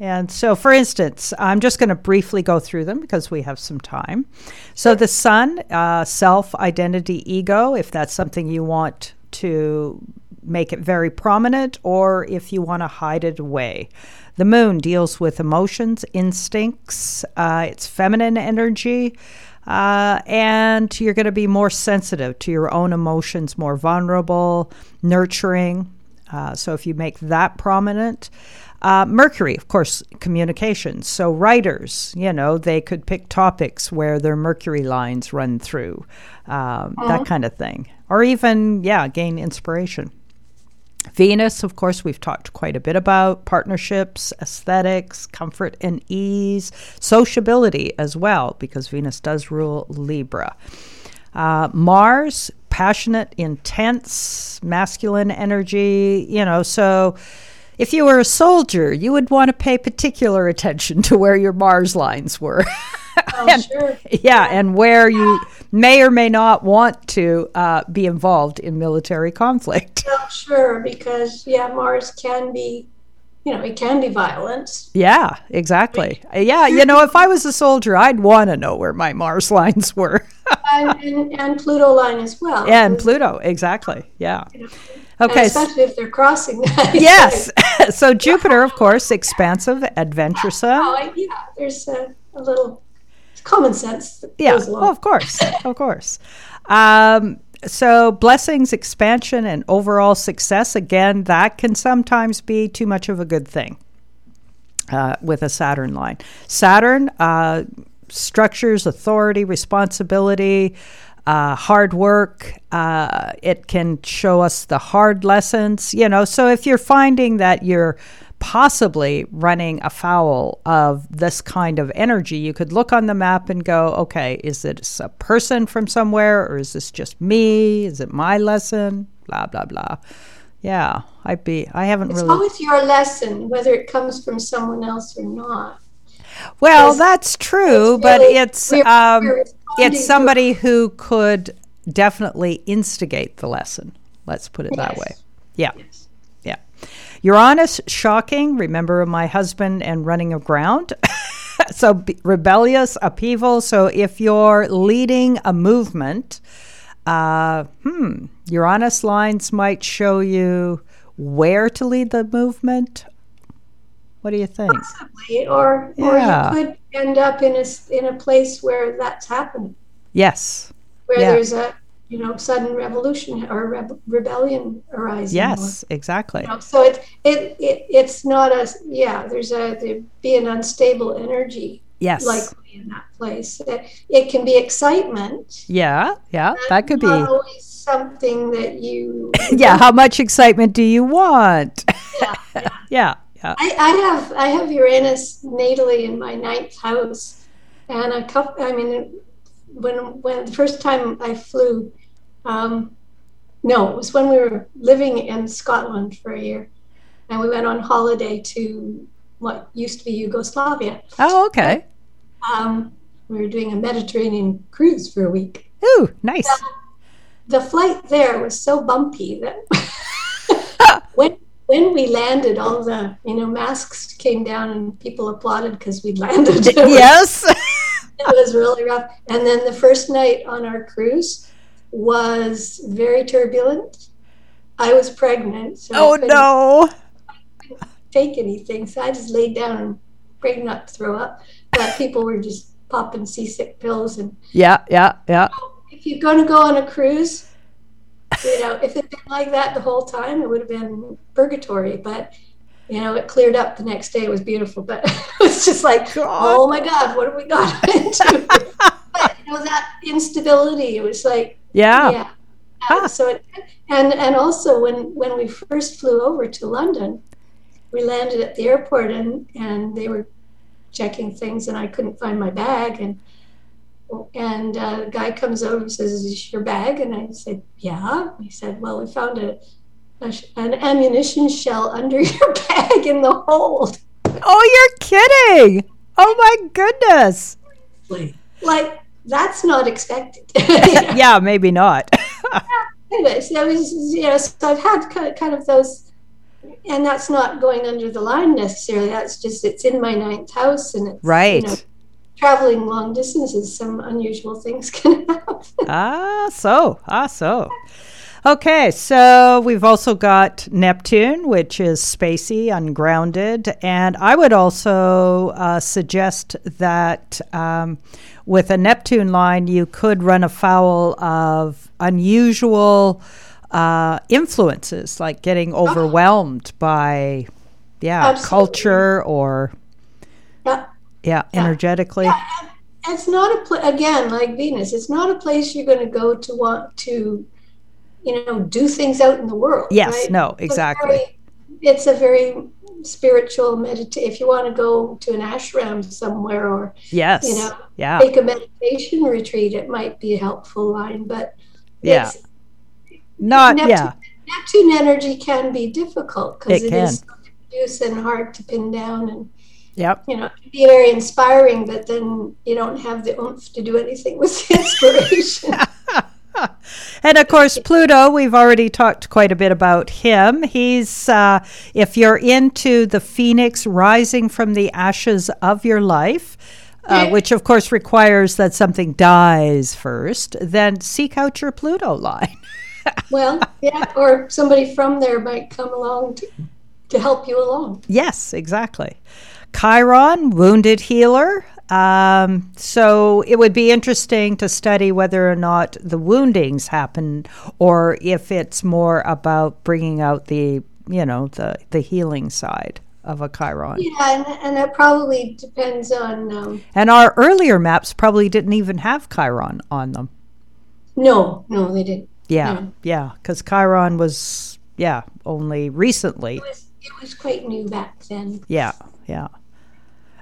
And so, for instance, I'm just going to briefly go through them because we have some time. So, the sun, uh, self, identity, ego, if that's something you want to make it very prominent or if you want to hide it away. The moon deals with emotions, instincts, uh, it's feminine energy. Uh, and you're going to be more sensitive to your own emotions, more vulnerable, nurturing. Uh, so if you make that prominent, Uh, Mercury, of course, communications. So writers, you know, they could pick topics where their Mercury lines run through, um, that kind of thing. Or even, yeah, gain inspiration. Venus, of course, we've talked quite a bit about partnerships, aesthetics, comfort and ease, sociability as well, because Venus does rule Libra. Uh, Mars, passionate, intense, masculine energy, you know, so if you were a soldier, you would want to pay particular attention to where your Mars lines were. Oh, And- sure. yeah, and where you may or may not want to uh, be involved in military conflict. Oh, sure, because yeah, Mars can be, you know, it can be violent. Yeah, exactly. Yeah, you know, if I was a soldier, I'd want to know where my Mars lines were. and, and, and Pluto line as well. yeah, and Pluto, exactly. Yeah. And Okay. s- especially if they're crossing that. yes. so Jupiter, of course, expansive, adventuresome. Oh, yeah, there's a, a little common sense that Yeah, oh, of course, of course. Um, so blessings, expansion, and overall success. Again, that can sometimes be too much of a good thing uh, with a Saturn line. Saturn uh, structures authority, responsibility. Uh, hard work. Uh, it can show us the hard lessons, you know. So if you're finding that you're possibly running afoul of this kind of energy, you could look on the map and go, okay, is this a person from somewhere or is this just me? Is it my lesson? Blah, blah, blah. Yeah, I'd be, I haven't It's really. It's always your lesson, whether it comes from someone else or not. Well, that's true, it's but it's we're- um, we're it's somebody who could definitely instigate the lesson. Let's put it that way. Yeah, Yes. yeah. Uranus, shocking. Remember my husband and running aground. so rebellious, upheaval. So if you're leading a movement, uh, hmm, Uranus lines might show you where to lead the movement. What do you think? Possibly, or Yeah. or you could end up in a in a place where that's happening, Yes. where Yeah. there's a you know sudden revolution or reb- rebellion arising. or- Yes, exactly. you know, so it, it it it's not a yeah. There's a there be an unstable energy Yes. likely in that place. It, it can be excitement. yeah, yeah, that could be. always something that you. Yeah, how much excitement do you want? Yeah, yeah, yeah. I, I have I have Uranus natally in my ninth house, and a couple. I mean, when when the first time I flew, um, no, it was when we were living in Scotland for a year, and we went on holiday to what used to be Yugoslavia. Oh, okay. Um, we were doing a Mediterranean cruise for a week. Ooh, nice. The flight there was so bumpy that when we landed, all the you know masks came down and people applauded because we'd landed. It was, yes. it was really rough. And then the first night on our cruise was very turbulent. I was pregnant, so I oh couldn't no. take anything, so I just laid down and prayed not to throw up. But people were just popping seasick pills and Yeah, yeah, yeah. if you're going to go on a cruise, you know, if it had been like that the whole time, it would have been purgatory. But you know, it cleared up the next day. It was beautiful, but it was just like, God. oh my God, what have we got into? but you know, that instability. It was like, Yeah. yeah. Ah. So, it, and and also when when we first flew over to London, we landed at the airport and and they were checking things, and I couldn't find my bag, and and uh, the guy comes over and says, "Is this your bag?" And I said, "Yeah." He said, "Well, we found a, a sh- an ammunition shell under your bag in the hold." Oh, you're kidding. Oh my goodness. Like that's not expected. Yeah, maybe not. anyways, that was you know, so I've had kind of, kind of those, and that's not going under the line necessarily. That's just it's in my ninth house, and it's Right. You know, traveling long distances, some unusual things can happen. Ah, so, ah, so. Okay, so we've also got Neptune, which is spacey, ungrounded. And I would also uh, suggest that um, with a Neptune line, you could run afoul of unusual uh, influences, like getting overwhelmed by yeah, Absolutely. culture or Yeah. Yeah, energetically. Yeah, it's not a pla again like Venus. It's not a place you're going to go to want to, you know, do things out in the world. Yes, right? no, It's a exactly. very- It's a very spiritual meditation If you want to go to an ashram somewhere or Yes. you know, yeah. take a meditation retreat, it might be a helpful line. But Yeah. Not Neptune, yeah. Neptune energy can be difficult because It it is diffuse and hard to pin down and Yep. you know, it can be very inspiring, but then you don't have the oomph to do anything with the inspiration. And of course, Pluto, we've already talked quite a bit about him. He's, uh, if you're into the phoenix rising from the ashes of your life, uh, which of course requires that something dies first, then seek out your Pluto line. well, yeah, or somebody from there might come along to, to help you along. Yes, exactly. Chiron, wounded healer. Um, so it would be interesting to study whether or not the woundings happen, or if it's more about bringing out the, you know, the the healing side of a Chiron. Yeah, and, and that probably depends on. Um, And our earlier maps probably didn't even have Chiron on them. no, no, they didn't. Yeah, No. yeah, because Chiron was, yeah, only recently. It was, it was quite new back then. Yeah, yeah.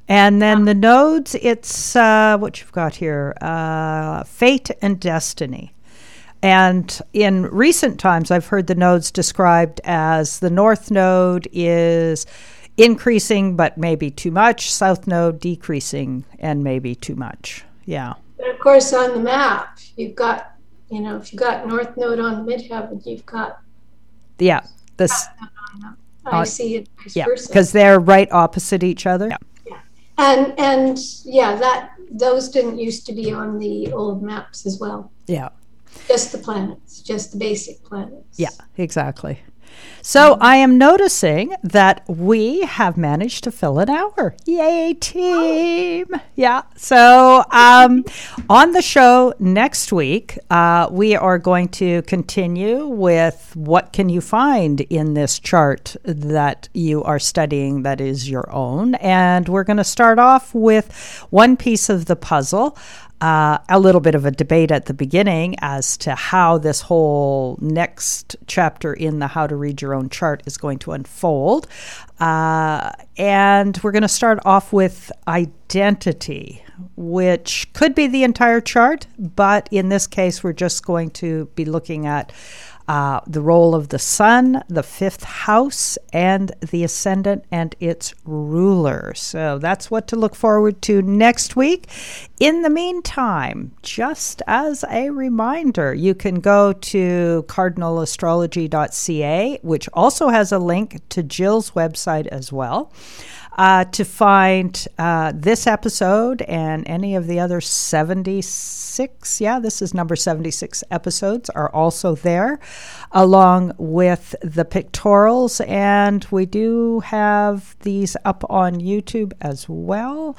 And then the nodes, it's uh, what you've got here uh, fate and destiny. And in recent times, I've heard the nodes described as the north node is increasing, but maybe too much, south node decreasing, and maybe too much. Yeah. But of course, on the map, you've got, you know, if you've got North Node on midheaven, you've got Yeah. This, I Uh, see it vice yeah, versa. because they're right opposite each other. Yeah. And and yeah, that those didn't used to be on the old maps as well. Yeah. Just the planets, just the basic planets. Yeah, exactly. So I am noticing that we have managed to fill an hour. Yay, team! Yeah. So um, on the show next week, uh, we are going to continue with what can you find in this chart that you are studying that is your own, and we're going to start off with one piece of the puzzle uh, a little bit of a debate at the beginning as to how this whole next chapter in the How to Read Your Own Chart is going to unfold. Uh, and we're going to start off with identity, which could be the entire chart, but in this case, we're just going to be looking at uh, the role of the sun, the fifth house, and the ascendant and its ruler. So that's what to look forward to next week. In the meantime, just as a reminder, you can go to cardinalastrology.ca, which also has a link to Jill's website as well. Uh, to find uh, this episode and any of the other 76, yeah, this is number 76 episodes, are also there, along with the pictorials. And we do have these up on YouTube as well.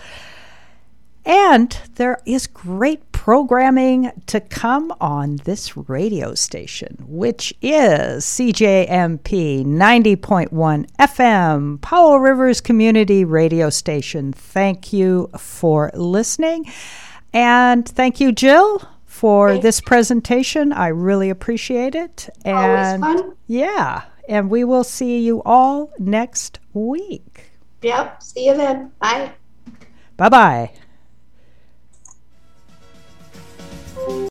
And there is great programming to come on this radio station, which is CJMP 90.1 FM, Powell Rivers Community Radio Station. Thank you for listening. And thank you, Jill, for Thank this presentation. I really appreciate it. Always And fun. yeah, and we will see you all next week. Yep. See you then. Bye. Bye bye.